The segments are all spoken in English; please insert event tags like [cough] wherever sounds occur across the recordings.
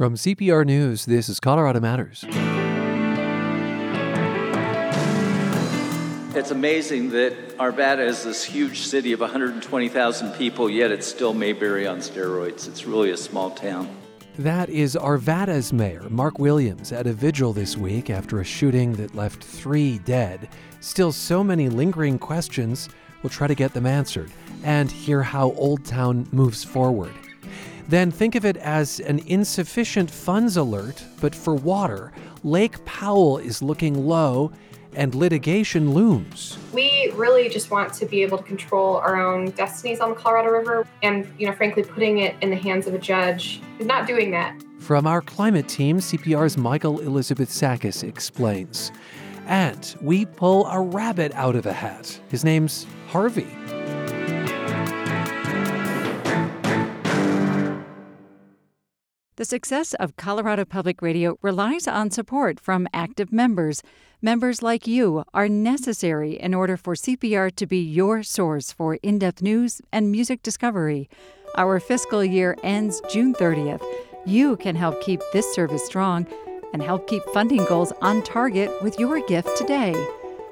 From CPR News, this is Colorado Matters. It's amazing that Arvada is this huge city of 120,000 people, yet it's still Mayberry on steroids. It's really a small town. That is Arvada's mayor, Mark Williams, at a vigil this week after a shooting that left three dead. Still, so many lingering questions. We'll try to get them answered and hear how Old Town moves forward. Then think of it as an insufficient funds alert, but for water. Lake Powell is looking low and litigation looms. We really just want to be able to control our own destinies on the Colorado River and, you know, frankly, putting it in the hands of a judge is not doing that. From our climate team, CPR's Michael Elizabeth Sakas explains. And we pull a rabbit out of a hat. His name's Harvey. The success of Colorado Public Radio relies on support from active members. Members like you are necessary in order for CPR to be your source for in depth news and music discovery. Our fiscal year ends June 30th. You can help keep this service strong and help keep funding goals on target with your gift today.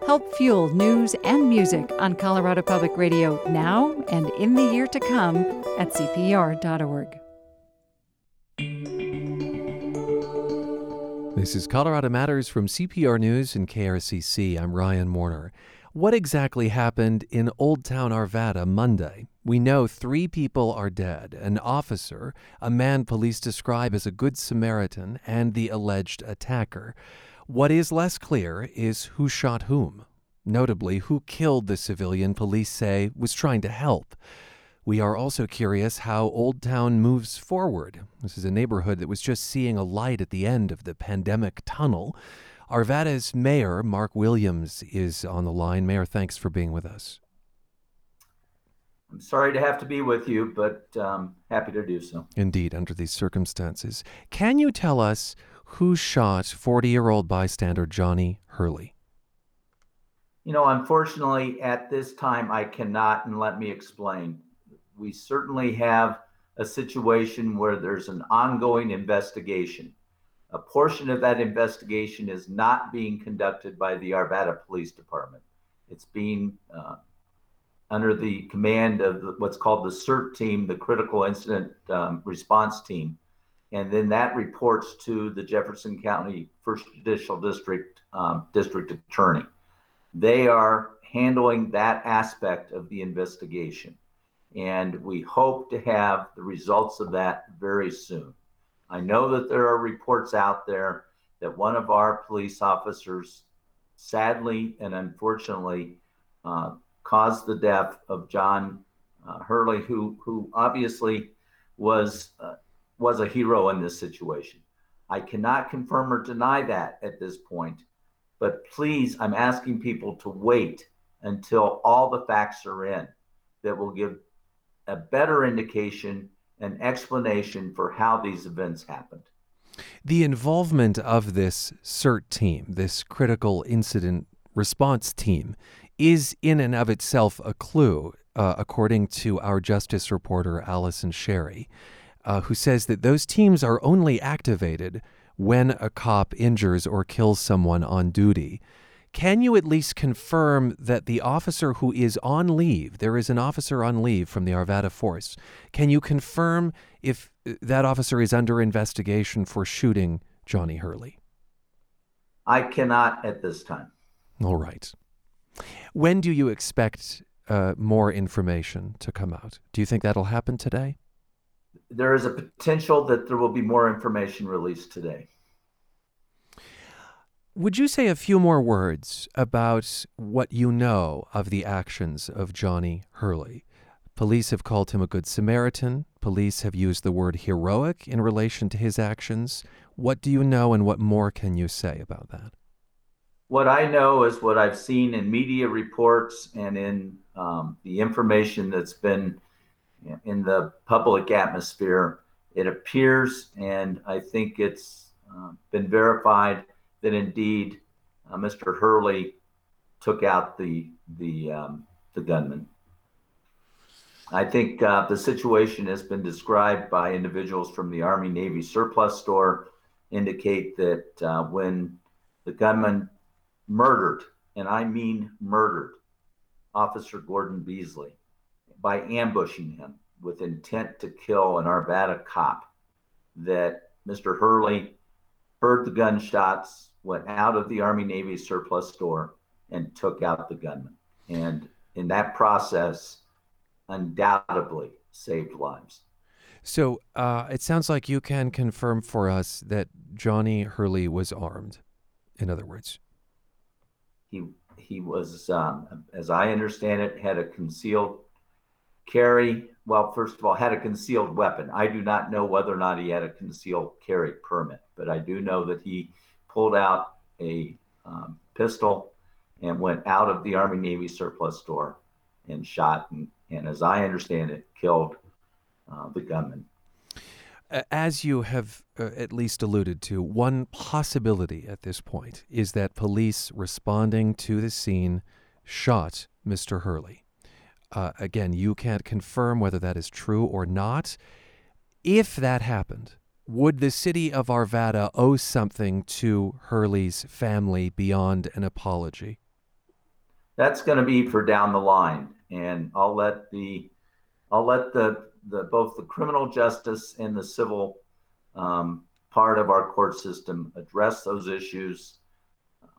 Help fuel news and music on Colorado Public Radio now and in the year to come at CPR.org. This is Colorado Matters from CPR News and KRCC. I'm Ryan Warner. What exactly happened in Old Town Arvada Monday? We know three people are dead an officer, a man police describe as a Good Samaritan, and the alleged attacker. What is less clear is who shot whom. Notably, who killed the civilian police say was trying to help. We are also curious how Old Town moves forward. This is a neighborhood that was just seeing a light at the end of the pandemic tunnel. Arvada's mayor, Mark Williams, is on the line. Mayor, thanks for being with us. I'm sorry to have to be with you, but um, happy to do so. Indeed, under these circumstances. Can you tell us who shot 40 year old bystander Johnny Hurley? You know, unfortunately, at this time, I cannot, and let me explain we certainly have a situation where there's an ongoing investigation. A portion of that investigation is not being conducted by the Arvada Police Department. It's being uh, under the command of what's called the CIRT team, the Critical Incident um, Response Team. And then that reports to the Jefferson County First Judicial District um, District Attorney. They are handling that aspect of the investigation and we hope to have the results of that very soon. I know that there are reports out there that one of our police officers, sadly and unfortunately, uh, caused the death of John uh, Hurley, who who obviously was uh, was a hero in this situation. I cannot confirm or deny that at this point, but please, I'm asking people to wait until all the facts are in that will give a better indication and explanation for how these events happened. The involvement of this CIRT team, this critical incident response team, is in and of itself a clue, uh, according to our justice reporter, Allison Sherry, uh, who says that those teams are only activated when a cop injures or kills someone on duty. Can you at least confirm that the officer who is on leave, there is an officer on leave from the Arvada force, can you confirm if uh, that officer is under investigation for shooting Johnny Hurley? I cannot at this time. All right. When do you expect uh, more information to come out? Do you think that'll happen today? There is a potential that there will be more information released today. Would you say a few more words about what you know of the actions of Johnny Hurley? Police have called him a good Samaritan. Police have used the word heroic in relation to his actions. What do you know, and what more can you say about that? What I know is what I've seen in media reports and in um, the information that's been in the public atmosphere. It appears, and I think it's uh, been verified that indeed uh, Mr. Hurley took out the the um, the gunman. I think uh, the situation has been described by individuals from the Army Navy surplus store, indicate that uh, when the gunman murdered, and I mean murdered, Officer Gordon Beasley by ambushing him with intent to kill an Arvada cop, that Mr. Hurley heard the gunshots, went out of the Army Navy surplus store, and took out the gunman. And in that process, undoubtedly saved lives. So uh, it sounds like you can confirm for us that Johnny Hurley was armed. In other words, he he was, um, as I understand it, had a concealed carry. Well, first of all, had a concealed weapon. I do not know whether or not he had a concealed carry permit, but I do know that he pulled out a um, pistol and went out of the Army Navy surplus store and shot and, and as I understand it, killed uh, the gunman. As you have uh, at least alluded to, one possibility at this point is that police responding to the scene shot Mr. Hurley. Uh, again, you can't confirm whether that is true or not. If that happened, would the city of Arvada owe something to Hurley's family beyond an apology? That's going to be for down the line, and I'll let the I'll let the the both the criminal justice and the civil um, part of our court system address those issues.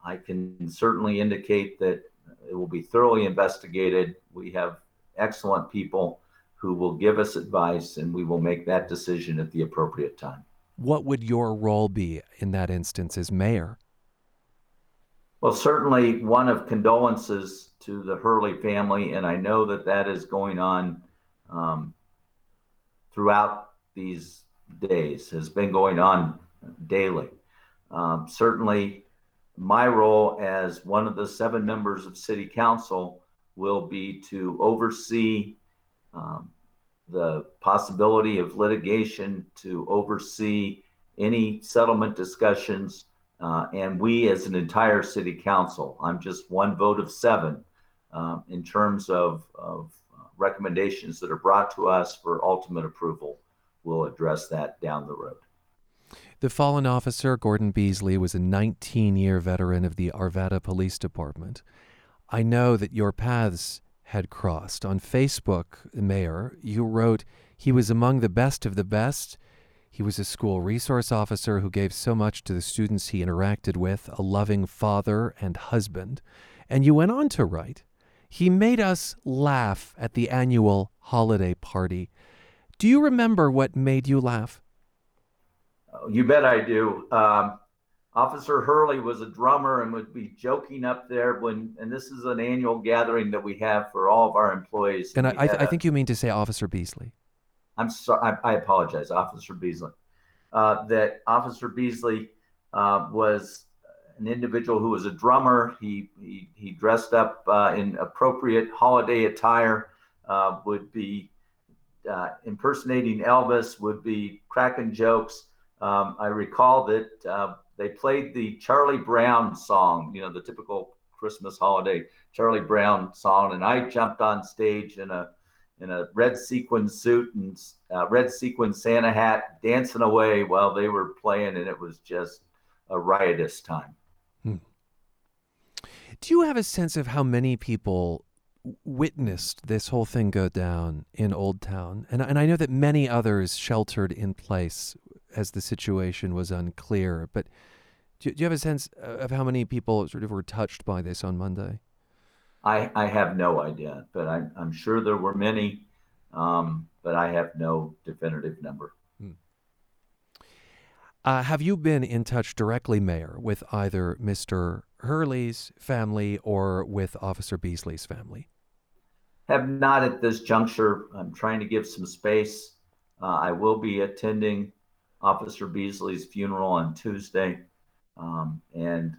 I can certainly indicate that it will be thoroughly investigated. We have excellent people who will give us advice, and we will make that decision at the appropriate time. What would your role be in that instance as mayor? Well, certainly one of condolences to the Hurley family, and I know that that is going on um, throughout these days, has been going on daily. Um, certainly, my role as one of the seven members of City Council will be to oversee um, the possibility of litigation, to oversee any settlement discussions, uh, and we as an entire city council. I'm just one vote of seven um, in terms of, of uh, recommendations that are brought to us for ultimate approval. We'll address that down the road. The fallen officer, Gordon Beasley, was a 19 year veteran of the Arvada Police Department. I know that your paths had crossed. On Facebook, Mayor, you wrote, He was among the best of the best. He was a school resource officer who gave so much to the students he interacted with, a loving father and husband. And you went on to write, He made us laugh at the annual holiday party. Do you remember what made you laugh? You bet I do. Um, Officer Hurley was a drummer and would be joking up there when, and this is an annual gathering that we have for all of our employees. And I, I, I think you mean to say Officer Beasley. I'm sorry, I, I apologize, Officer Beasley. Uh, that Officer Beasley uh, was an individual who was a drummer. He he, he dressed up uh, in appropriate holiday attire. Uh, would be uh, impersonating Elvis. Would be cracking jokes. Um, I recall that uh, they played the Charlie Brown song, you know, the typical Christmas holiday Charlie Brown song, and I jumped on stage in a in a red sequin suit and uh, red sequin Santa hat, dancing away while they were playing, and it was just a riotous time. Hmm. Do you have a sense of how many people witnessed this whole thing go down in Old Town? And, and I know that many others sheltered in place as the situation was unclear. But do, do you have a sense of how many people sort of were touched by this on Monday? I, I have no idea, but I'm, I'm sure there were many, um, but I have no definitive number. Hmm. Uh, have you been in touch directly, Mayor, with either Mr. Hurley's family or with Officer Beasley's family? Have not at this juncture. I'm trying to give some space. Uh, I will be attending Officer Beasley's funeral on Tuesday, um, and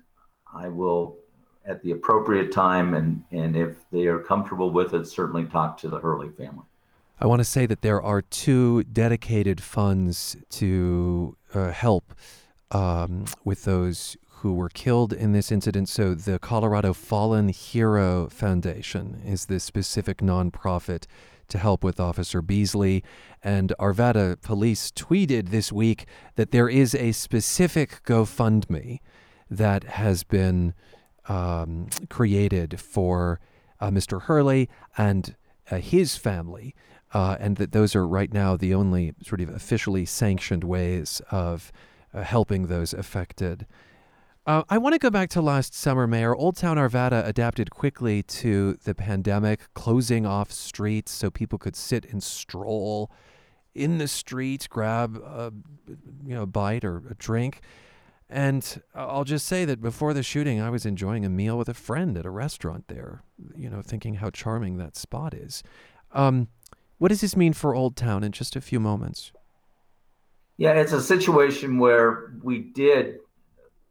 I will, at the appropriate time, and and if they are comfortable with it, certainly talk to the Hurley family. I want to say that there are two dedicated funds to uh, help um, with those who were killed in this incident. So, the Colorado Fallen Hero Foundation is the specific nonprofit to help with Officer Beasley. And Arvada police tweeted this week that there is a specific GoFundMe that has been um, created for uh, Mr. Hurley and uh, his family. Uh, and that those are right now the only sort of officially sanctioned ways of uh, helping those affected. Uh, I want to go back to last summer, Mayor. Old Town Arvada adapted quickly to the pandemic, closing off streets so people could sit and stroll in the streets, grab a you know bite or a drink. And I'll just say that before the shooting, I was enjoying a meal with a friend at a restaurant there, you know, thinking how charming that spot is. Um, what does this mean for Old Town in just a few moments? Yeah, it's a situation where we did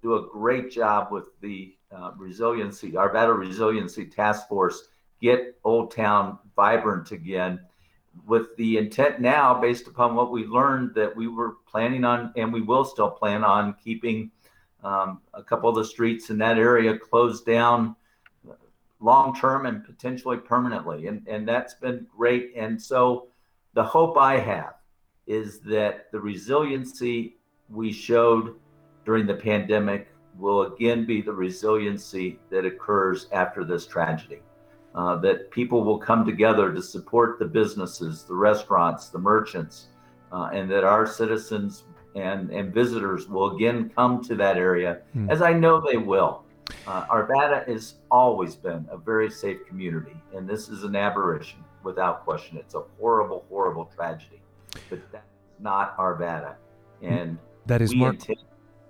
do a great job with the uh, resiliency, Arvada Resiliency Task Force, get Old Town vibrant again with the intent now, based upon what we learned, that we were planning on, and we will still plan on keeping um, a couple of the streets in that area closed down long term and potentially permanently. And, and that's been great. And so the hope I have is that the resiliency we showed during the pandemic will again be the resiliency that occurs after this tragedy. Uh, that people will come together to support the businesses, the restaurants, the merchants, uh, and that our citizens and, and visitors will again come to that area, mm. as I know they will. Uh, Arvada has always been a very safe community, and this is an aberration without question. It's a horrible, horrible tragedy, but that's not Arvada. And that is Mark. Intend-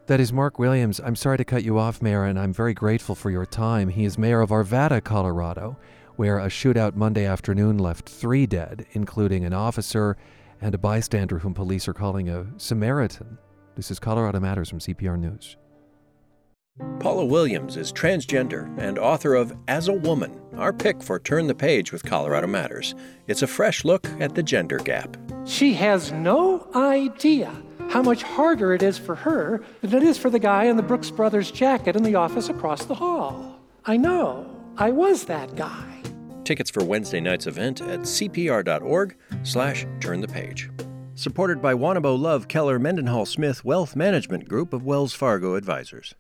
that is Mark Williams. I'm sorry to cut you off, Mayor, and I'm very grateful for your time. He is mayor of Arvada, Colorado, where a shootout Monday afternoon left three dead, including an officer and a bystander whom police are calling a Samaritan. This is Colorado Matters from CPR News. Paula Williams is transgender and author of As a Woman, our pick for Turn the Page with Colorado Matters. It's a fresh look at the gender gap. She has no idea how much harder it is for her than it is for the guy in the Brooks Brothers jacket in the office across the hall. I know. I was that guy. Tickets for Wednesday night's event at cpr.org slash turn the page. Supported by Wanabo Love Keller Mendenhall Smith Wealth Management Group of Wells Fargo Advisors.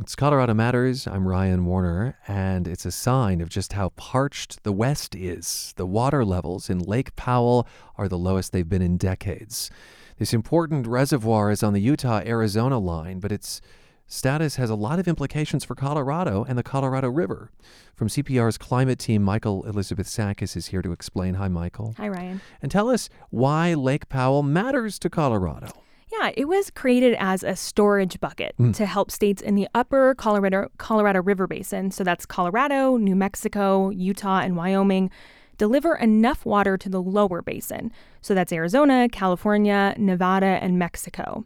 It's Colorado Matters. I'm Ryan Warner, and it's a sign of just how parched the West is. The water levels in Lake Powell are the lowest they've been in decades. This important reservoir is on the Utah Arizona line, but its status has a lot of implications for Colorado and the Colorado River. From CPR's climate team, Michael Elizabeth Sakas is here to explain. Hi, Michael. Hi, Ryan. And tell us why Lake Powell matters to Colorado. Yeah, it was created as a storage bucket mm. to help states in the upper Colorado, Colorado River Basin, so that's Colorado, New Mexico, Utah, and Wyoming, deliver enough water to the lower basin. So that's Arizona, California, Nevada, and Mexico.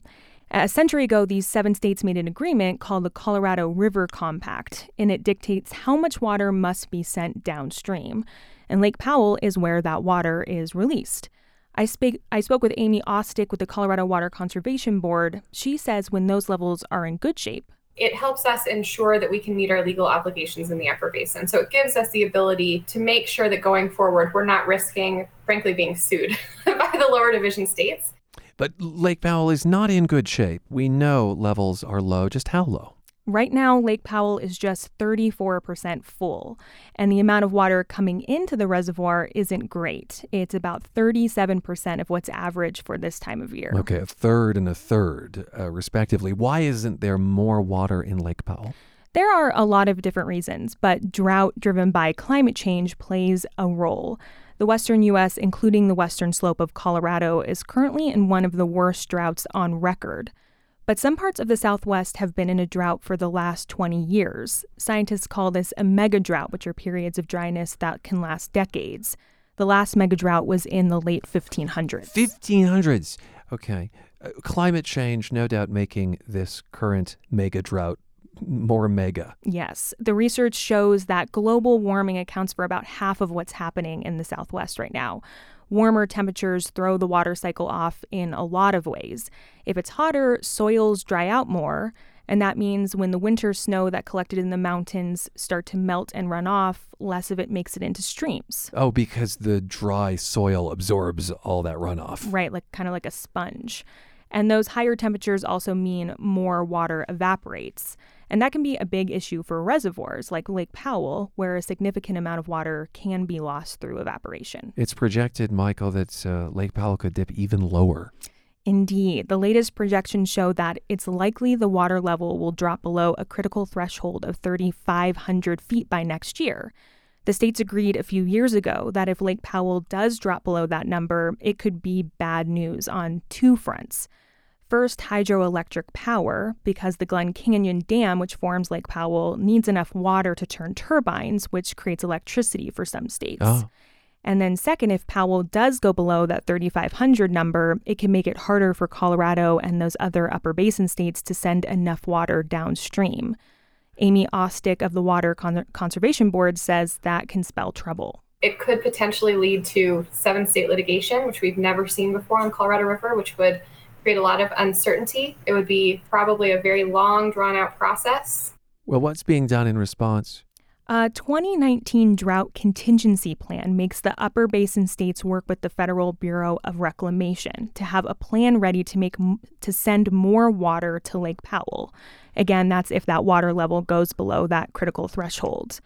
A century ago, these seven states made an agreement called the Colorado River Compact, and it dictates how much water must be sent downstream. And Lake Powell is where that water is released. I, speak, I spoke with Amy Ostdiek with the Colorado Water Conservation Board. She says when those levels are in good shape, it helps us ensure that we can meet our legal obligations in the upper basin. So it gives us the ability to make sure that going forward, we're not risking, frankly, being sued [laughs] by the lower division states. But Lake Powell is not in good shape. We know levels are low. Just how low? Right now, Lake Powell is just 34% full, and the amount of water coming into the reservoir isn't great. It's about 37% of what's average for this time of year. Okay, a third and a third, uh, respectively. Why isn't there more water in Lake Powell? There are a lot of different reasons, but drought driven by climate change plays a role. The western U.S., including the western slope of Colorado, is currently in one of the worst droughts on record. But some parts of the Southwest have been in a drought for the last 20 years. Scientists call this a mega drought, which are periods of dryness that can last decades. The last mega drought was in the late 1500s. 1500s. Okay. Uh, climate change, no doubt, making this current mega drought more mega. Yes. The research shows that global warming accounts for about half of what's happening in the Southwest right now. Warmer temperatures throw the water cycle off in a lot of ways. If it's hotter, soils dry out more, And that means when the winter snow that collected in the mountains start to melt and run off, less of it makes it into streams. Oh, because the dry soil absorbs all that runoff. Right, like kind of like a sponge. And those higher temperatures also mean more water evaporates. And that can be a big issue for reservoirs like Lake Powell, where a significant amount of water can be lost through evaporation. It's projected, Michael, that uh, Lake Powell could dip even lower. Indeed, the latest projections show that it's likely the water level will drop below a critical threshold of 3,500 feet by next year. The states agreed a few years ago that if Lake Powell does drop below that number, it could be bad news on two fronts first hydroelectric power because the Glen Canyon Dam, which forms Lake Powell, needs enough water to turn turbines, which creates electricity for some states. Oh. And then, second, if Powell does go below that 3,500 number, it can make it harder for Colorado and those other upper basin states to send enough water downstream. Amy Ostdiek of the Water Con- Conservation Board says that can spell trouble. It could potentially lead to seven state litigation, which we've never seen before on Colorado River, which would create a lot of uncertainty. It would be probably a very long, drawn out process. Well, what's being done in response? A 2019 drought contingency plan makes the upper basin states work with the Federal Bureau of Reclamation to have a plan ready to make to send more water to Lake Powell. Again, that's if that water level goes below that critical threshold.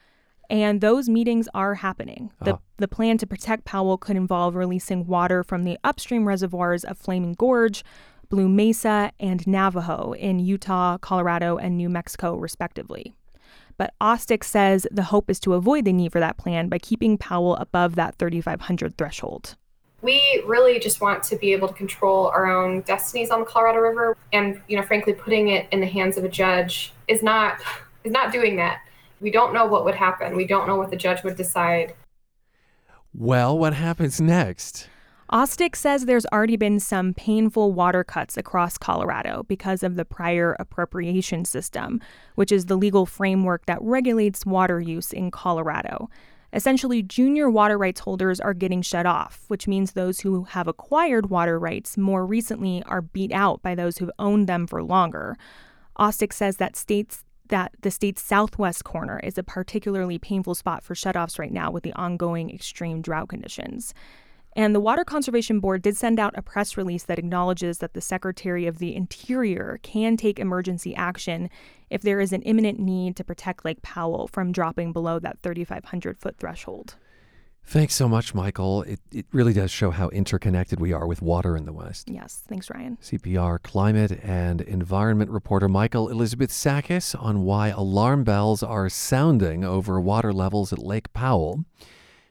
And those meetings are happening. The, Ah. the plan to protect Powell could involve releasing water from the upstream reservoirs of Flaming Gorge, Blue Mesa, and Navajo in Utah, Colorado, and New Mexico, respectively. But Ostdiek says the hope is to avoid the need for that plan by keeping Powell above that 3,500 threshold. We really just want to be able to control our own destinies on the Colorado River, and you know, frankly, putting it in the hands of a judge is not is not doing that. We don't know what would happen. We don't know what the judge would decide. Well, what happens next? Ostdiek says there's already been some painful water cuts across Colorado because of the prior appropriation system, which is the legal framework that regulates water use in Colorado. Essentially, junior water rights holders are getting shut off, which means those who have acquired water rights more recently are beat out by those who've owned them for longer. Ostdiek says that states that the state's southwest corner is a particularly painful spot for shutoffs right now with the ongoing extreme drought conditions. And the Water Conservation Board did send out a press release that acknowledges that the Secretary of the Interior can take emergency action if there is an imminent need to protect Lake Powell from dropping below that 3,500 foot threshold. Thanks so much, Michael. It, it really does show how interconnected we are with water in the West. Yes, thanks, Ryan. CPR climate and environment reporter Michael Elizabeth Sakas on why alarm bells are sounding over water levels at Lake Powell.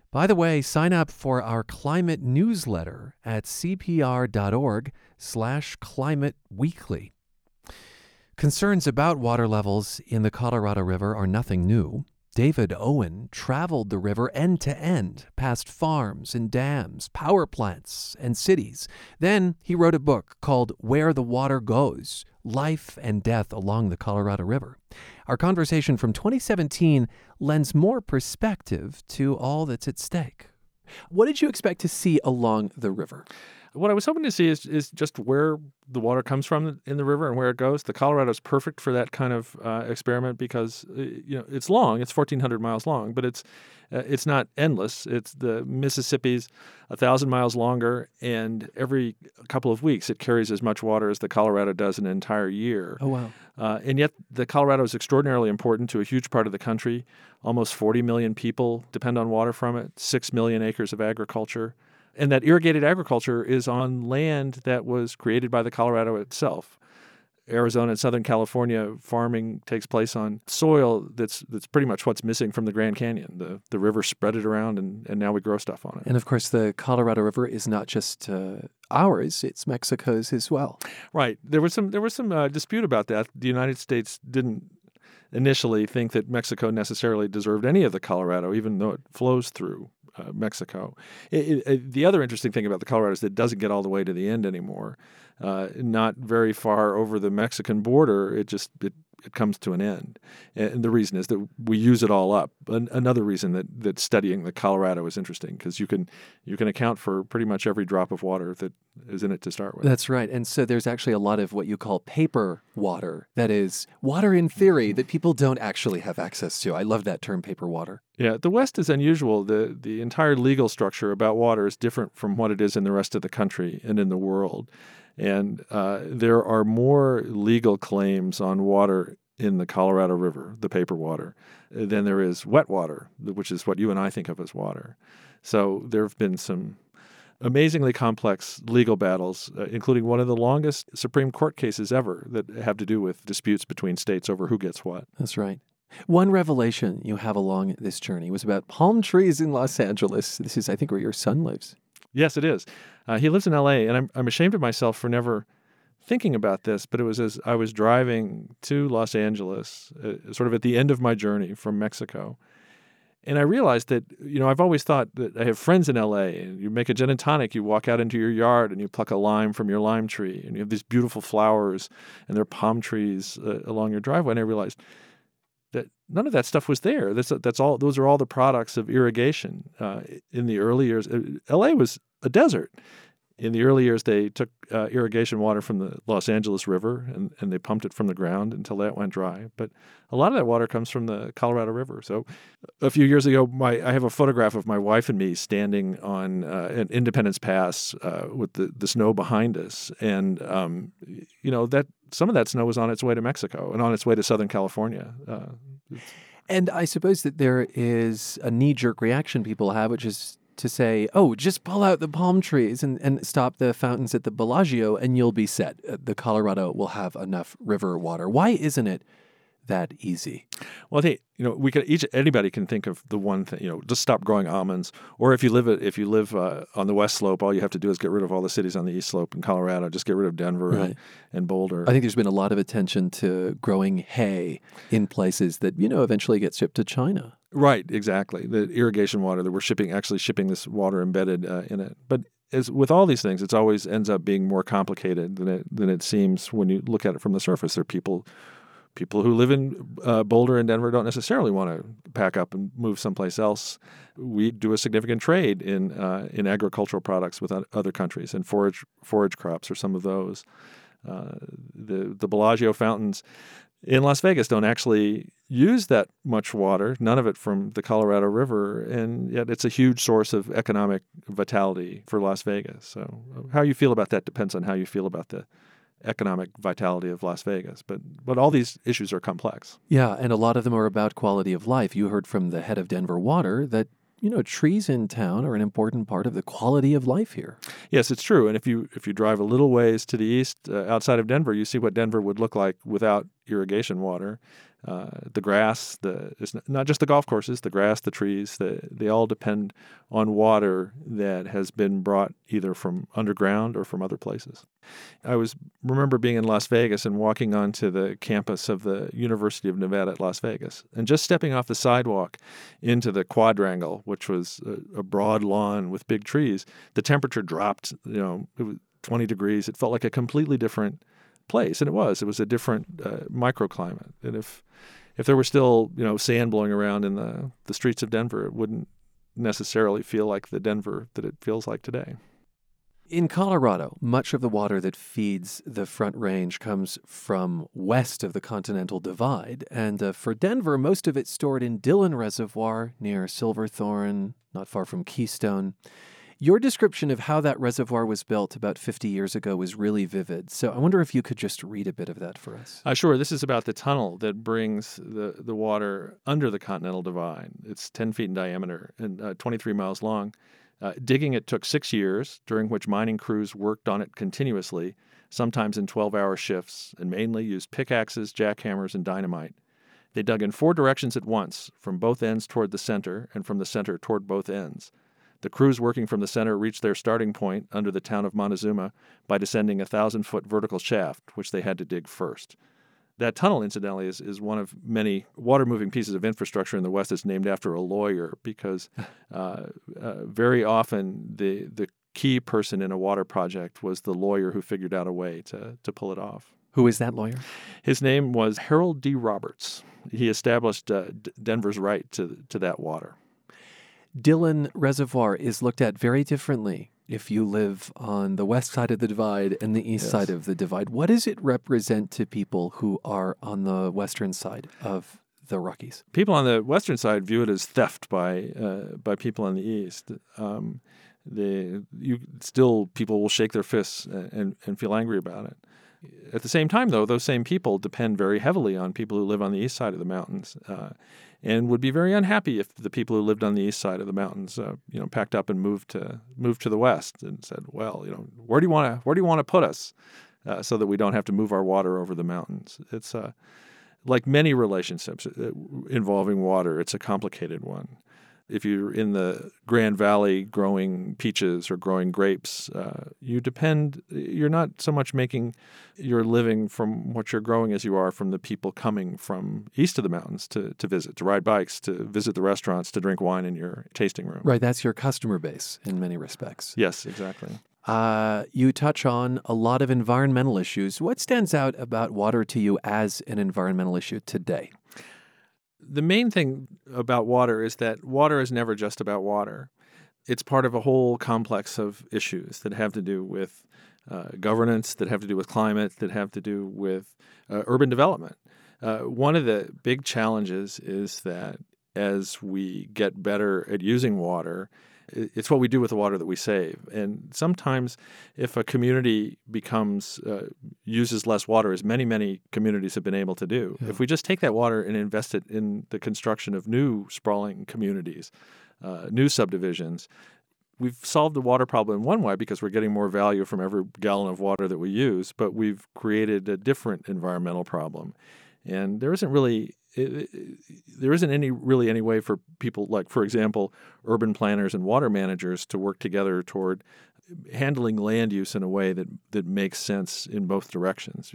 By the way, sign up for our climate newsletter at cpr.org slash climate weekly. Concerns about water levels in the Colorado River are nothing new. David Owen traveled the river end to end, past farms and dams, power plants, and cities. Then he wrote a book called Where the Water Goes Life and Death Along the Colorado River. Our conversation from 2017 lends more perspective to all that's at stake. What did you expect to see along the river? What I was hoping to see is is just where the water comes from in the river and where it goes. The Colorado is perfect for that kind of uh, experiment because uh, you know it's long. It's 1,400 miles long, but it's uh, it's not endless. It's the Mississippi's a thousand miles longer, and every couple of weeks it carries as much water as the Colorado does in an entire year. Oh, wow. Uh, and yet, the Colorado is extraordinarily important to a huge part of the country. Almost 40 million people depend on water from it, 6 million acres of agriculture. And that irrigated agriculture is on land that was created by the Colorado itself. Arizona and Southern California farming takes place on soil that's that's pretty much what's missing from the Grand Canyon. The the river spread it around and, and now we grow stuff on it. And of course, the Colorado River is not just uh, ours; it's Mexico's as well. Right. There was some there was some uh, dispute about that. The United States didn't initially think that Mexico necessarily deserved any of the Colorado, even though it flows through uh, Mexico. It, it, the other interesting thing about the Colorado is that it doesn't get all the way to the end anymore. Uh, not very far over the Mexican border, it just it it comes to an end. And the reason is that we use it all up. another reason that, that studying the Colorado is interesting because you can you can account for pretty much every drop of water that is in it to start with. That's right. And so there's actually a lot of what you call paper water. That is water in theory that people don't actually have access to. I love that term paper water. Yeah, the West is unusual. The the entire legal structure about water is different from what it is in the rest of the country and in the world. And uh, there are more legal claims on water in the Colorado River, the paper water, than there is wet water, which is what you and I think of as water. So there have been some amazingly complex legal battles, uh, including one of the longest Supreme Court cases ever that have to do with disputes between states over who gets what. That's right. One revelation you have along this journey was about palm trees in Los Angeles. This is, I think, where your son lives. Yes, it is. Uh, he lives in L.A., and I'm I'm ashamed of myself for never thinking about this. But it was as I was driving to Los Angeles, uh, sort of at the end of my journey from Mexico, and I realized that you know I've always thought that I have friends in L.A. and you make a gin and tonic, you walk out into your yard and you pluck a lime from your lime tree, and you have these beautiful flowers and there are palm trees uh, along your driveway. And I realized none of that stuff was there. That's that's all. Those are all the products of irrigation uh, in the early years. Uh, L.A. was a desert. In the early years, they took uh, irrigation water from the Los Angeles River and, and they pumped it from the ground until that went dry. But a lot of that water comes from the Colorado River. So a few years ago, my I have a photograph of my wife and me standing on uh, an Independence Pass uh, with the, the snow behind us, and um, you know that some of that snow was on its way to Mexico and on its way to Southern California. Uh, and I suppose that there is a knee jerk reaction people have, which is to say, oh, just pull out the palm trees and, and stop the fountains at the Bellagio and you'll be set. Uh, the Colorado will have enough river water. Why isn't it that easy? Well, I think you know we could each anybody can think of the one thing you know just stop growing almonds, or if you live if you live uh, on the west slope, all you have to do is get rid of all the cities on the east slope in Colorado. Just get rid of Denver right. and, and, Boulder. I think there's been a lot of attention to growing hay in places that you know eventually get shipped to China. Right, exactly. The irrigation water that we're shipping, actually shipping this water embedded uh, in it. But as with all these things, it's always ends up being more complicated than it than it seems when you look at it from the surface. There are people people who live in uh, Boulder and Denver don't necessarily want to pack up and move someplace else. We do a significant trade in uh, in agricultural products with other countries, and forage forage crops are some of those. Uh, the the Bellagio fountains in Las Vegas don't actually use that much water, none of it from the Colorado River, and yet it's a huge source of economic vitality for Las Vegas. So, how you feel about that depends on how you feel about the economic vitality of Las Vegas. But but all these issues are complex. Yeah, and a lot of them are about quality of life. You heard from the head of Denver Water that you know trees in town are an important part of the quality of life here. Yes, it's true. And if you if you drive a little ways to the east uh, outside of Denver, you see what Denver would look like without irrigation water. Uh, the grass, the it's not just the golf courses, the grass, the trees, the, they all depend on water that has been brought either from underground or from other places. I was remember being in Las Vegas and walking onto the campus of the University of Nevada at Las Vegas, and just stepping off the sidewalk into the quadrangle, which was a, a broad lawn with big trees. The temperature dropped, you know, it was 20 degrees. It felt like a completely different place, and it was. It was a different uh, microclimate. And if if there were still you know sand blowing around in the the streets of Denver, it wouldn't necessarily feel like the Denver that it feels like today. In Colorado, much of the water that feeds the Front Range comes from west of the Continental Divide, and uh, for Denver, most of it's stored in Dillon Reservoir near Silverthorne, not far from Keystone. Your description of how that reservoir was built about 50 years ago was really vivid. So I wonder if you could just read a bit of that for us. Uh, sure. This is about the tunnel that brings the, the water under the Continental Divide. It's 10 feet in diameter and uh, 23 miles long. Uh, digging it took six years, during which mining crews worked on it continuously, sometimes in 12 hour shifts, and mainly used pickaxes, jackhammers, and dynamite. They dug in four directions at once, from both ends toward the center, and from the center toward both ends. The crews working from the center reached their starting point under the town of Montezuma by descending a thousand foot vertical shaft, which they had to dig first. That tunnel, incidentally, is, is one of many water moving pieces of infrastructure in the West that's named after a lawyer because [laughs] uh, uh, very often the, the key person in a water project was the lawyer who figured out a way to, to pull it off. Who is that lawyer? His name was Harold D. Roberts. He established uh, D- Denver's right to, to that water. Dillon Reservoir is looked at very differently if you live on the west side of the divide and the east Yes. side of the divide. What does it represent to people who are on the western side of the Rockies? People on the western side view it as theft by uh, by people on the east. Um, they you still people will shake their fists and, and, and feel angry about it. At the same time, though, those same people depend very heavily on people who live on the east side of the mountains, uh, and would be very unhappy if the people who lived on the east side of the mountains, uh, you know, packed up and moved to moved to the west and said, "Well, you know, where do you want to where do you want to put us, uh, so that we don't have to move our water over the mountains?" It's uh, like many relationships uh, involving water, it's a complicated one. If you're in the Grand Valley growing peaches or growing grapes, uh, you depend, you're not so much making your living from what you're growing as you are from the people coming from east of the mountains to, to visit, to ride bikes, to visit the restaurants, to drink wine in your tasting room. Right, that's your customer base in many respects. Yes, exactly. Uh, you touch on a lot of environmental issues. What stands out about water to you as an environmental issue today? The main thing about water is that water is never just about water. It's part of a whole complex of issues that have to do with uh, governance, that have to do with climate, that have to do with uh, urban development. Uh, one of the big challenges is that as we get better at using water, it's what we do with the water that we save. And sometimes, if a community becomes uh, uses less water, as many many communities have been able to do, if we just take that water and invest it in the construction of new sprawling communities, uh, new subdivisions, we've solved the water problem in one way because we're getting more value from every gallon of water that we use, but we've created a different environmental problem. And there isn't really it, there isn't any really any way for people like for example urban planners and water managers to work together toward handling land use in a way that that makes sense in both directions.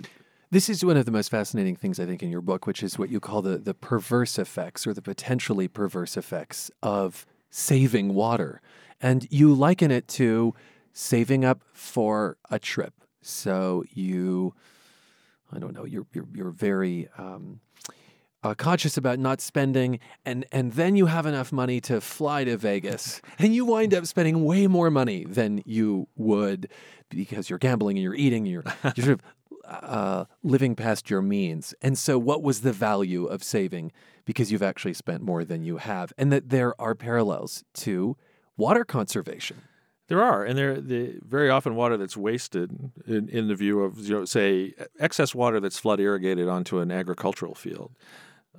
This is one of the most fascinating things I think in your book, which is what you call the the perverse effects or the potentially perverse effects of saving water, and you liken it to saving up for a trip. So you, I don't know, you're you're, you're very um, uh, conscious about not spending, and and then you have enough money to fly to Vegas, [laughs] and you wind up spending way more money than you would because you're gambling and you're eating and you're, [laughs] you're sort of uh, living past your means. And so, what was the value of saving because you've actually spent more than you have, and that there are parallels to water conservation. There are, and there the very often water that's wasted in, in the view of you know say excess water that's flood irrigated onto an agricultural field.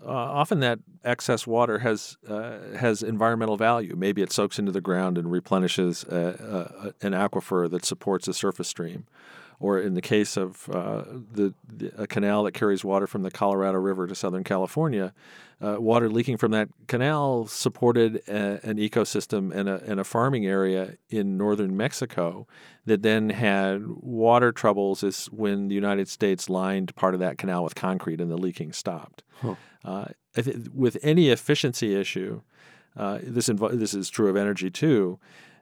Uh, often that excess water has uh, has environmental value. Maybe it soaks into the ground and replenishes uh, uh, an aquifer that supports a surface stream, or in the case of uh, the, the a canal that carries water from the Colorado River to Southern California, uh, water leaking from that canal supported a, an ecosystem and a, and a farming area in northern Mexico that then had water troubles as when the United States lined part of that canal with concrete and the leaking stopped. Huh. Uh, with any efficiency issue, uh, this invo- this is true of energy too.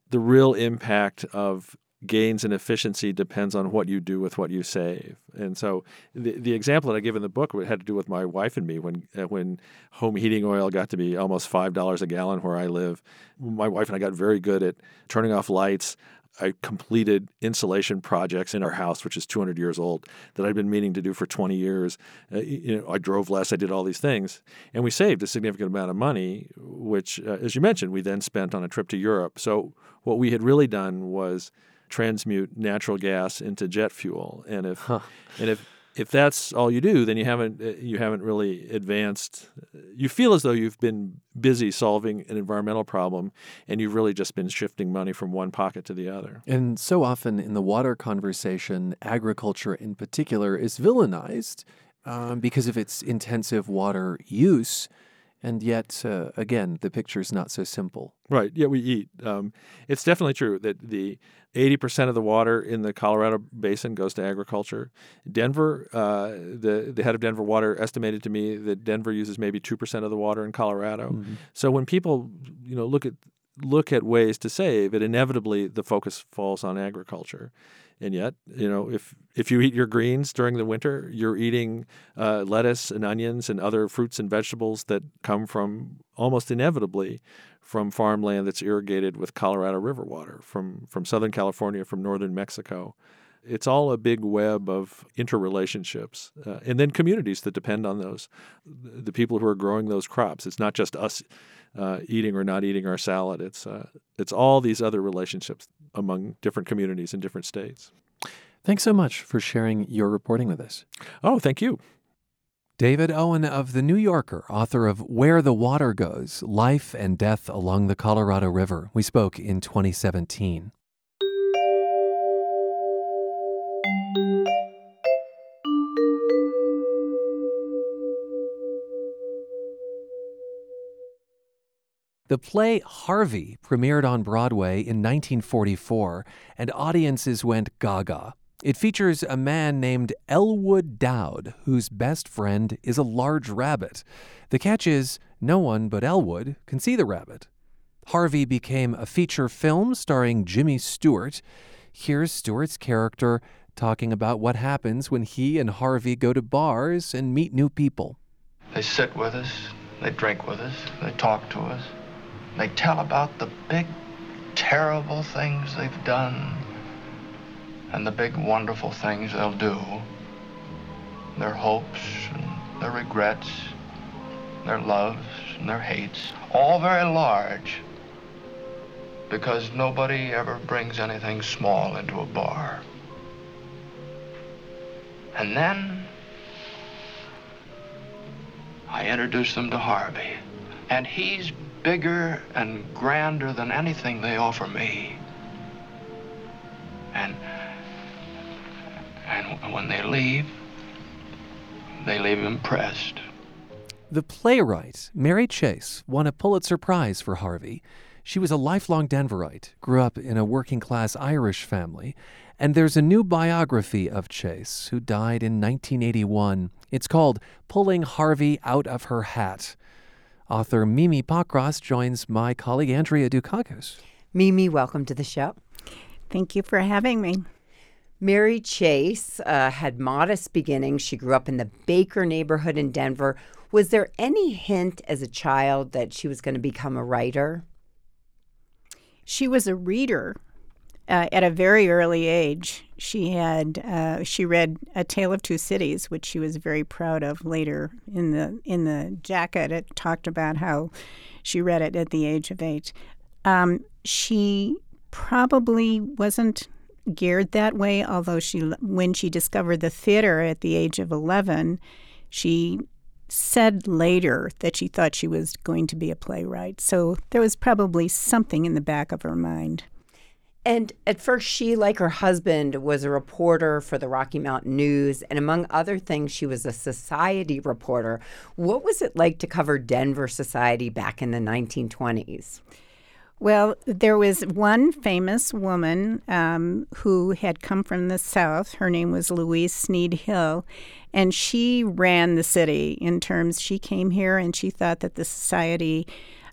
The real impact of gains in efficiency depends on what you do with what you save. And so the the example that I give in the book had to do with my wife and me when uh, when home heating oil got to be almost five dollars a gallon where I live. My wife and I got very good at turning off lights. I completed insulation projects in our house, which is 200 years old, that I'd been meaning to do for 20 years. Uh, you know, I drove less, I did all these things, and we saved a significant amount of money, which, uh, as you mentioned, we then spent on a trip to Europe. So what we had really done was transmute natural gas into jet fuel, and if Huh. and if if that's all you do, then you haven't uh, you haven't really advanced. You feel as though you've been busy solving an environmental problem, and you've really just been shifting money from one pocket to the other. And so often in the water conversation, agriculture in particular is villainized um, because of its intensive water use. And yet, uh, again, the picture is not so simple. Right. Yeah, we eat. Um, it's definitely true that the 80% of the water in the Colorado basin goes to agriculture. Denver, uh, the, the head of Denver Water estimated to me that Denver uses maybe 2% of the water in Colorado. So when people, you know, look at look at ways to save, it inevitably the focus falls on agriculture. And yet, you know, if if you eat your greens during the winter, you're eating uh, lettuce and onions and other fruits and vegetables that come from almost inevitably from farmland that's irrigated with Colorado River water from from Southern California, from northern Mexico. It's all a big web of interrelationships, uh, and then communities that depend on those, the people who are growing those crops. It's not just us uh, eating or not eating our salad. It's uh, it's all these other relationships among different communities in different states. Thanks so much for sharing your reporting with us. Oh, thank you. David Owen of The New Yorker, author of Where the Water Goes Life and Death Along the Colorado River. We spoke in 2017. The play Harvey premiered on Broadway in 1944, and audiences went gaga. It features a man named Elwood Dowd, whose best friend is a large rabbit. The catch is, no one but Elwood can see the rabbit. Harvey became a feature film starring Jimmy Stewart. Here's Stewart's character talking about what happens when he and Harvey go to bars and meet new people. They sit with us, they drink with us, they talk to us. They tell about the big, terrible things they've done and the big, wonderful things they'll do. Their hopes and their regrets, their loves and their hates, all very large because nobody ever brings anything small into a bar. And then I introduce them to Harvey, and he's bigger and grander than anything they offer me. And and when they leave, they leave impressed. The playwright, Mary Chase, won a Pulitzer Prize for Harvey. She was a lifelong Denverite, grew up in a working class Irish family, and there's a new biography of Chase, who died in 1981. It's called Pulling Harvey Out of Her Hat. Author Mimi Pokros joins my colleague Andrea Dukakis. Mimi, welcome to the show. Thank you for having me. Mary Chase uh, had modest beginnings. She grew up in the Baker neighborhood in Denver. Was there any hint as a child that she was going to become a writer? She was a reader uh, at a very early age. She had uh, she read A Tale of Two Cities, which she was very proud of. Later in the in the jacket, it talked about how she read it at the age of eight. Um, she probably wasn't geared that way, although she when she discovered the theater at the age of eleven, she said later that she thought she was going to be a playwright. So there was probably something in the back of her mind. And at first, she, like her husband, was a reporter for the Rocky Mountain News. And among other things, she was a society reporter. What was it like to cover Denver society back in the 1920s? Well, there was one famous woman um, who had come from the South. Her name was Louise Sneed Hill, and she ran the city in terms. She came here and she thought that the society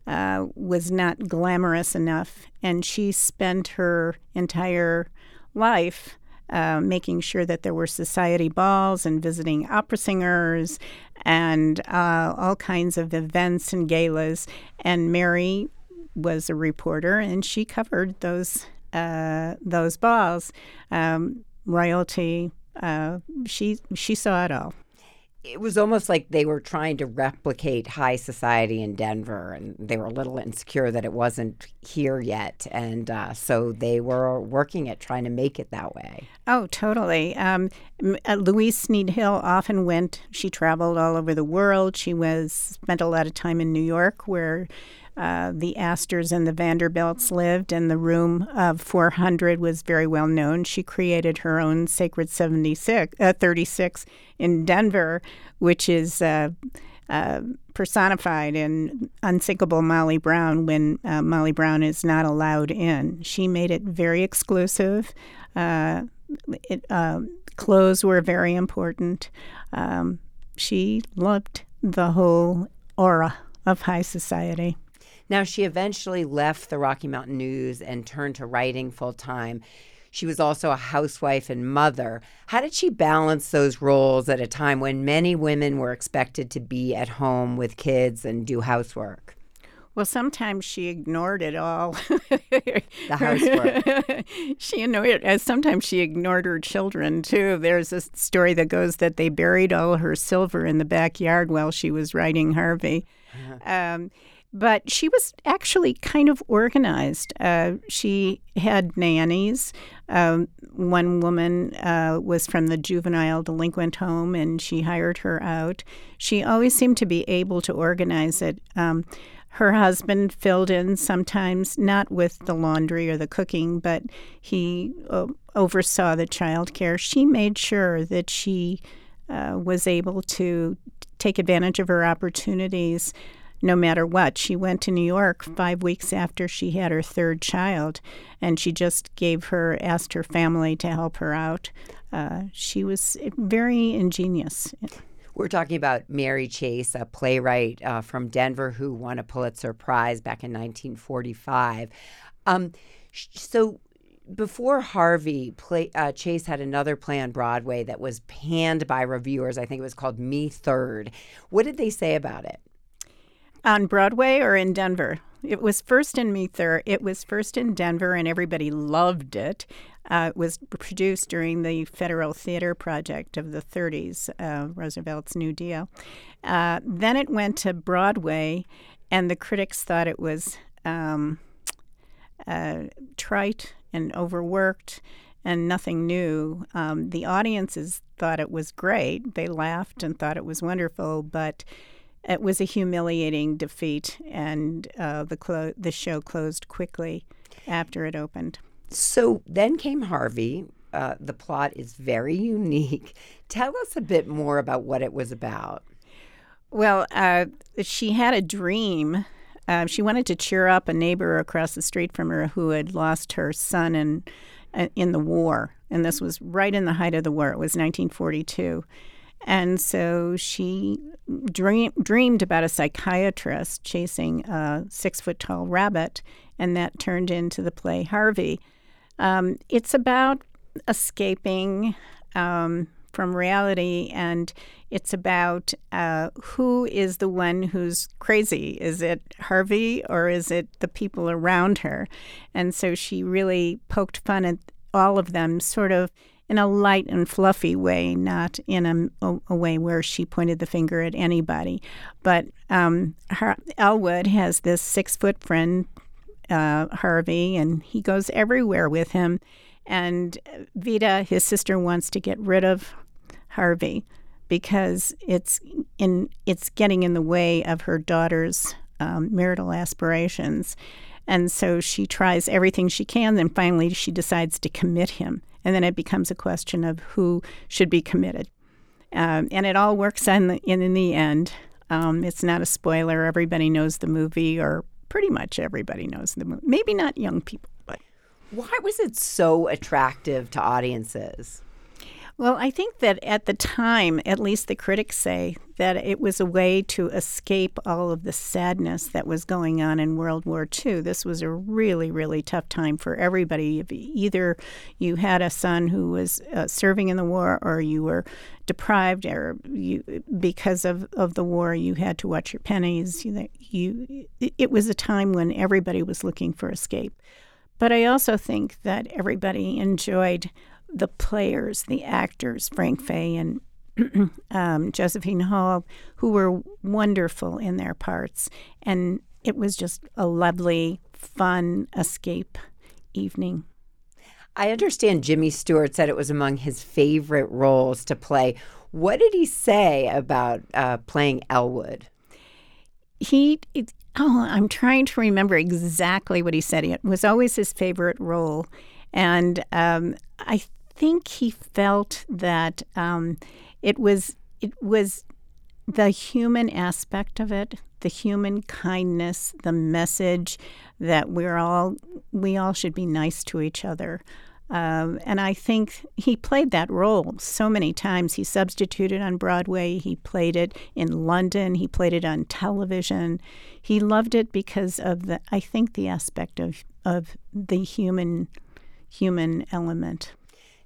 uh, was not glamorous enough, and she spent her entire life uh, making sure that there were society balls and visiting opera singers and uh, all kinds of events and galas. And Mary was a reporter, and she covered those uh, those balls. Um, royalty, uh, she she saw it all it was almost like they were trying to replicate high society in Denver, and they were a little insecure that it wasn't here yet, and uh, so they were working at trying to make it that way. Oh, totally. Um, uh, Louise Sneed Hill often went. She traveled all over the world. She was spent a lot of time in New York, where uh, the Astors and the Vanderbilts lived, and the room of 400 was very well known. She created her own Sacred 76, uh, 36 in Denver, which is uh, uh personified in Unsinkable Molly Brown when uh, Molly Brown is not allowed in. She made it very exclusive. It, clothes were very important. Um, she loved the whole aura of high society. Now, she eventually left the Rocky Mountain News and turned to writing full time. She was also a housewife and mother. How did she balance those roles at a time when many women were expected to be at home with kids and do housework? Well, sometimes she ignored it all. the [laughs] housework. she ignored. Uh, sometimes she ignored her children too. There's a story that goes that they buried all her silver in the backyard while she was writing Harvey. Uh-huh. Um, but she was actually kind of organized. Uh, she had nannies. Um, one woman uh, was from the juvenile delinquent home, and she hired her out. She always seemed to be able to organize it. Um, her husband filled in sometimes, not with the laundry or the cooking, but he uh, oversaw the child care. She made sure that she uh, was able to take advantage of her opportunities no matter what. She went to New York five weeks after she had her third child, and she just gave her, asked her family to help her out. Uh, she was very ingenious. We're talking about Mary Chase, a playwright uh, from Denver who won a Pulitzer Prize back in 1945. Um, so before Harvey, play, uh, Chase had another play on Broadway that was panned by reviewers. I think it was called Me Third. What did they say about it? On Broadway or in Denver? It was first in Me Third. It was first in Denver, and everybody loved it. Uh, it was produced during the Federal Theater Project of the 30s, uh, Roosevelt's New Deal. Uh, then it went to Broadway, and the critics thought it was um, uh, trite and overworked and nothing new. Um, the audiences thought it was great. They laughed and thought it was wonderful, but it was a humiliating defeat, and uh, the clo- the show closed quickly after it opened. So then came Harvey. Uh, the plot is very [laughs] unique. Tell us a bit more about what it was about. Well, uh, she had a dream. Uh, she wanted to cheer up a neighbor across the street from her who had lost her son in uh, in the war, and this was right in the height of the war. It was 1942 and so she dream, dreamed about a psychiatrist chasing a six foot tall rabbit, and that turned into the play Harvey. Um, it's about escaping um, from reality, and it's about uh, who is the one who's crazy. Is it Harvey or is it the people around her? And so she really poked fun at all of them, sort of in a light and fluffy way, not in a, a, way where she pointed the finger at anybody. But um, her, Elwood has this six foot friend, uh, Harvey, and he goes everywhere with him. And Veta, his sister, wants to get rid of Harvey because it's in it's getting in the way of her daughter's um, marital aspirations. And so she tries everything she can. Then finally, she decides to commit him and then it becomes a question of who should be committed. Um, and it all works in the, in, in the end. Um, it's not a spoiler. Everybody knows the movie, or pretty much everybody knows the movie. Maybe not young people, but. Why was it so attractive to audiences? Well, I think that at the time, at least the critics say, that it was a way to escape all of the sadness that was going on in World War II. This was a really, really tough time for everybody. Either you had a son who was uh, serving in the war or you were deprived or you because of, of the war you had to watch your pennies. You, you, it was a time when everybody was looking for escape. But I also think that everybody enjoyed the players, the actors, Frank Fay and [clears throat] um, Josephine Hull, who were wonderful in their parts. And it was just a lovely, fun escape evening. I understand Jimmy Stewart said it was among his favorite roles to play. What did he say about uh, playing Elwood? He, it, oh, I'm trying to remember exactly what he said. It was always his favorite role. And um, I think he felt that um, it was it was the human aspect of it, the human kindness, the message that we're all we all should be nice to each other. Um, and I think he played that role so many times. He substituted on Broadway, he played it in London, he played it on television. He loved it because of the, I think, the aspect of, of the human, human element.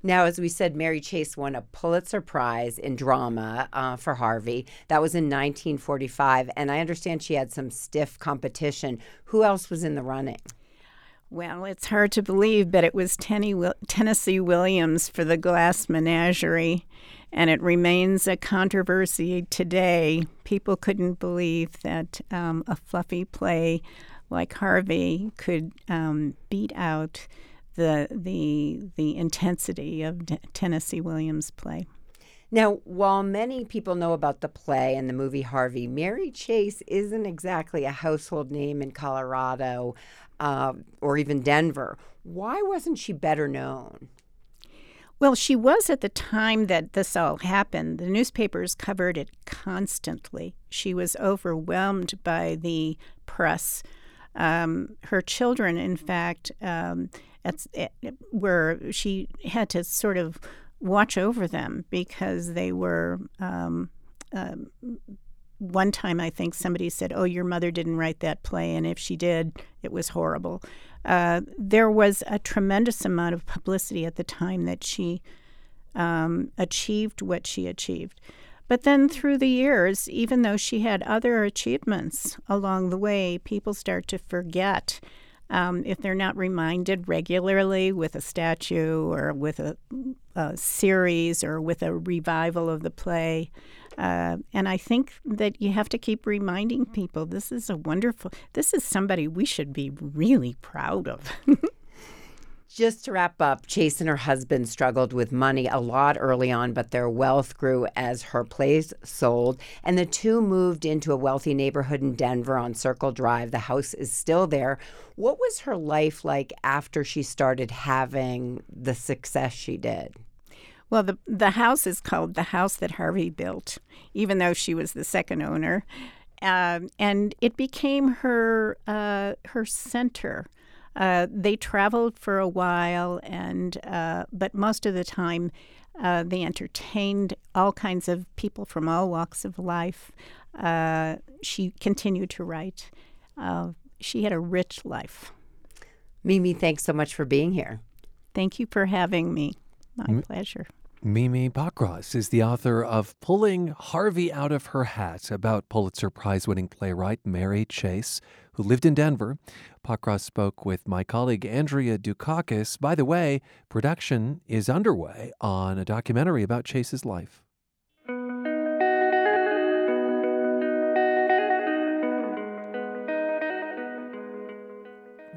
Now, as we said, Mary Chase won a Pulitzer Prize in drama uh, for Harvey. That was in 1945. And I understand she had some stiff competition. Who else was in the running? Well, it's hard to believe, but it was Tennessee Williams for the Glass Menagerie, and it remains a controversy today. People couldn't believe that um, a fluffy play like Harvey could um, beat out the the the intensity of Tennessee Williams' play. Now, while many people know about the play and the movie Harvey, Mary Chase isn't exactly a household name in Colorado uh, or even Denver. Why wasn't she better known? Well, she was at the time that this all happened. The newspapers covered it constantly. She was overwhelmed by the press. Um, her children, in fact, um, were she had to sort of watch over them because they were um, um, one time I think somebody said, "Oh, your mother didn't write that play," and if she did, it was horrible. Uh, there was a tremendous amount of publicity at the time that she um, achieved what she achieved. But then through the years, even though she had other achievements along the way, people start to forget um, if they're not reminded regularly with a statue or with a, a series or with a revival of the play. Uh, and I think that you have to keep reminding people this is a wonderful, this is somebody we should be really proud of. [laughs] Just to wrap up, Chase and her husband struggled with money a lot early on, but their wealth grew as her place sold. And the two moved into a wealthy neighborhood in Denver on Circle Drive. The house is still there. What was her life like after she started having the success she did? Well, the the house is called the house that Harvey built, even though she was the second owner, um, and it became her uh, her center. Uh, they traveled for a while, and uh, but most of the time, uh, they entertained all kinds of people from all walks of life. Uh, she continued to write. Uh, she had a rich life. Mimi, thanks so much for being here. Thank you for having me. My mm-hmm. pleasure. Mimi Pokros is the author of Pulling Harvey Out of Her Hat about Pulitzer Prize winning playwright Mary Chase, who lived in Denver. Pokros spoke with my colleague Andrea Dukakis. By the way, production is underway on a documentary about Chase's life.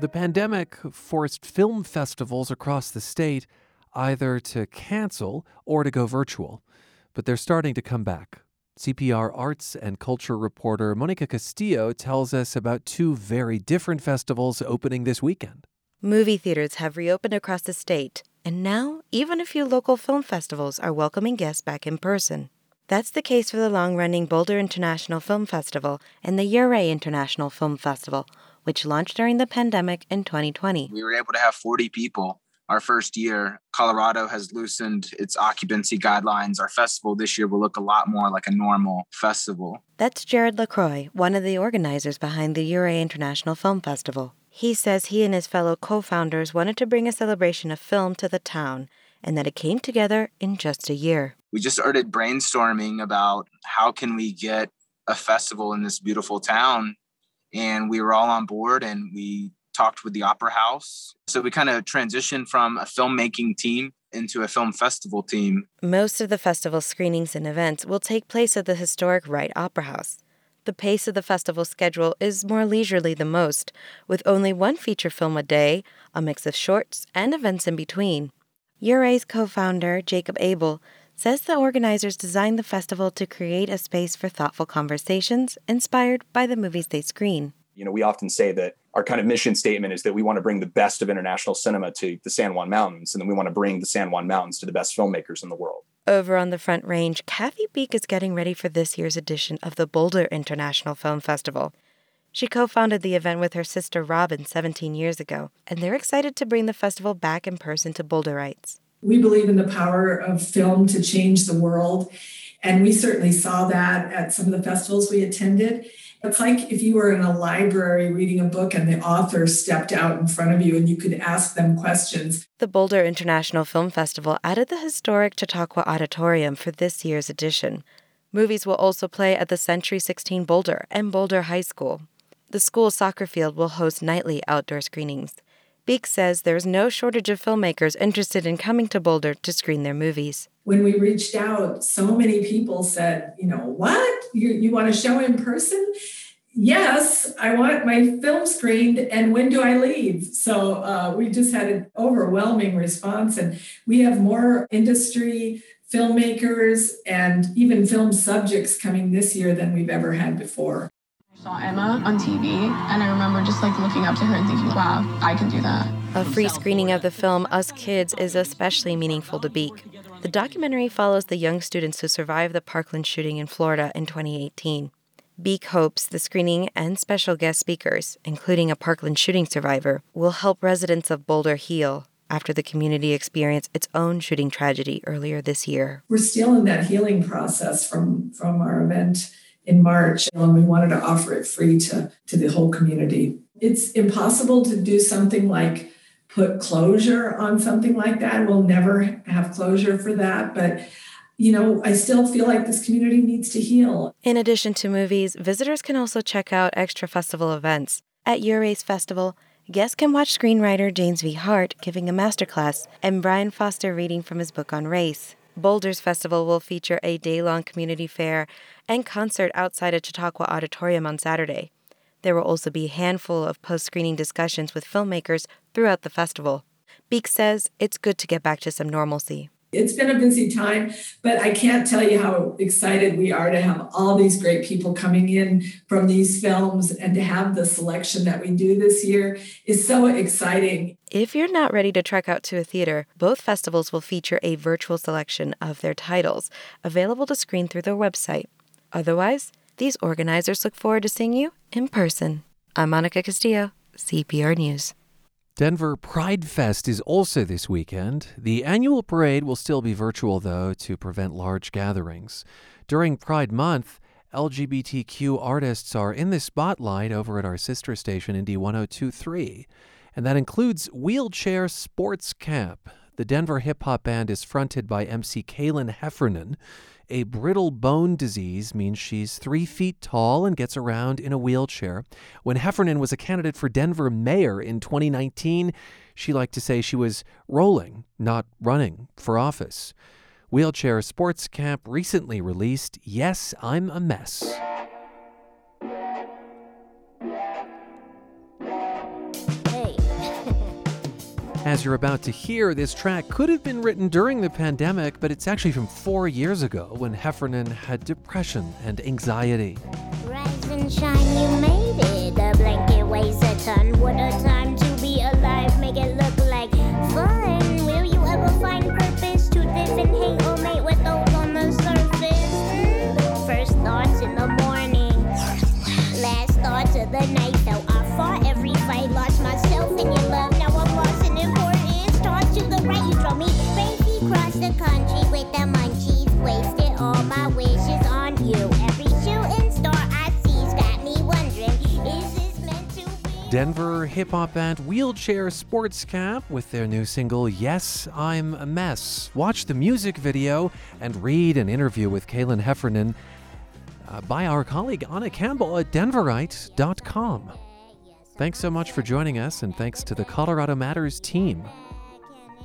The pandemic forced film festivals across the state either to cancel or to go virtual, but they're starting to come back. CPR arts and culture reporter Monica Castillo tells us about two very different festivals opening this weekend. Movie theaters have reopened across the state, and now even a few local film festivals are welcoming guests back in person. That's the case for the long running Boulder International Film Festival and the Ouray International Film Festival, which launched during the pandemic in 2020. We were able to have 40 people our first year. Colorado has loosened its occupancy guidelines. Our festival this year will look a lot more like a normal festival. That's Jared LaCroix, one of the organizers behind the Ouray International Film Festival. He says he and his fellow co founders wanted to bring a celebration of film to the town and that it came together in just a year. We just started brainstorming about how can we get a festival in this beautiful town and we were all on board and we talked with the Opera House. So we kind of transitioned from a filmmaking team into a film festival team. Most of the festival screenings and events will take place at the historic Wright Opera House. The pace of the festival schedule is more leisurely than most, with only one feature film a day, a mix of shorts, and events in between. Ouray's co founder, Jacob Abel, says the organizers designed the festival to create a space for thoughtful conversations inspired by the movies they screen. You know, we often say that our kind of mission statement is that we want to bring the best of international cinema to the San Juan Mountains, and then we want to bring the San Juan Mountains to the best filmmakers in the world. Over on the Front Range, Kathy Beeck is getting ready for this year's edition of the Boulder International Film Festival. She co founded the event with her sister Robin 17 years ago, and they're excited to bring the festival back in person to Boulderites. We believe in the power of film to change the world, and we certainly saw that at some of the festivals we attended. It's like if you were in a library reading a book and the author stepped out in front of you and you could ask them questions. The Boulder International Film Festival added the historic Chautauqua Auditorium for this year's edition. Movies will also play at the Century 16 Boulder and Boulder High School. The school's soccer field will host nightly outdoor screenings. Beeck says there's no shortage of filmmakers interested in coming to Boulder to screen their movies. When we reached out, so many people said, you know, what? You, you want to show in person? Yes, I want my film screened. And when do I leave? So uh, we just had an overwhelming response. And we have more industry filmmakers and even film subjects coming this year than we've ever had before I saw Emma on TV, and I remember just like looking up to her and thinking, wow, I can do that. A free screening of the film Us Kids is especially meaningful to Beeck. The documentary follows the young students who survived the Parkland shooting in Florida in 2018. Beeck hopes the screening and special guest speakers, including a Parkland shooting survivor, will help residents of Boulder heal after the community experienced its own shooting tragedy earlier this year. We're still in that healing process from, from our event in March, and we wanted to offer it free to, to the whole community. It's impossible to do something like put closure on something like that. We'll never have closure for that, but you know, I still feel like this community needs to heal. In addition to movies, visitors can also check out extra festival events. At Ouray's Festival, guests can watch screenwriter James V. Hart giving a masterclass and Brian Foster reading from his book on race. Boulders Festival will feature a day long community fair and concert outside a Chautauqua Auditorium on Saturday. There will also be a handful of post screening discussions with filmmakers throughout the festival. Beeck says it's good to get back to some normalcy. It's been a busy time, but I can't tell you how excited we are to have all these great people coming in from these films and to have the selection that we do this year is so exciting. If you're not ready to trek out to a theater, both festivals will feature a virtual selection of their titles available to screen through their website. Otherwise, these organizers look forward to seeing you in person. I'm Monica Castillo, CPR News. Denver Pride Fest is also this weekend. The annual parade will still be virtual, though, to prevent large gatherings. During Pride Month, LGBTQ artists are in the spotlight over at our sister station, Indie 1023. And that includes Wheelchair Sports Camp. The Denver hip hop band is fronted by MC Kalyn Heffernan. A brittle bone disease means she's three feet tall and gets around in a wheelchair. When Heffernan was a candidate for Denver mayor in 2019, she liked to say she was rolling, not running, for office. Wheelchair Sports Camp recently released Yes, I'm a Mess. As you're about to hear, this track could have been written during the pandemic, but it's actually from four years ago when Heffernan had depression and anxiety. Rise and shine, you made it. The blanket weighs a ton. What a time country with the munchies. Wasted all my wishes on you. Every shooting star I see's got me wondering, is this meant to be? Denver hip hop band Wheelchair Sports Camp with their new single Yes, I'm a Mess. Watch the music video and read an interview with Kalyn Heffernan uh, by our colleague Anna Campbell at Denverite.com. Thanks so much for joining us, and thanks to the Colorado Matters team.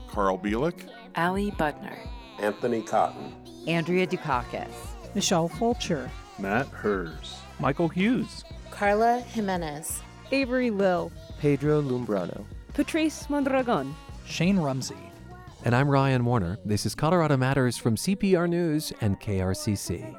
Carl Bielik, Ali Budner, Anthony Cotton, Andrea Dukakis, Michelle Fulcher, Matt Herz, Michael Hughes, Carla Jimenez, Avery Lill, Pedro Lumbrano, Patrice Mondragon, Shane Rumsey. And I'm Ryan Warner. This is Colorado Matters from CPR News and KRCC.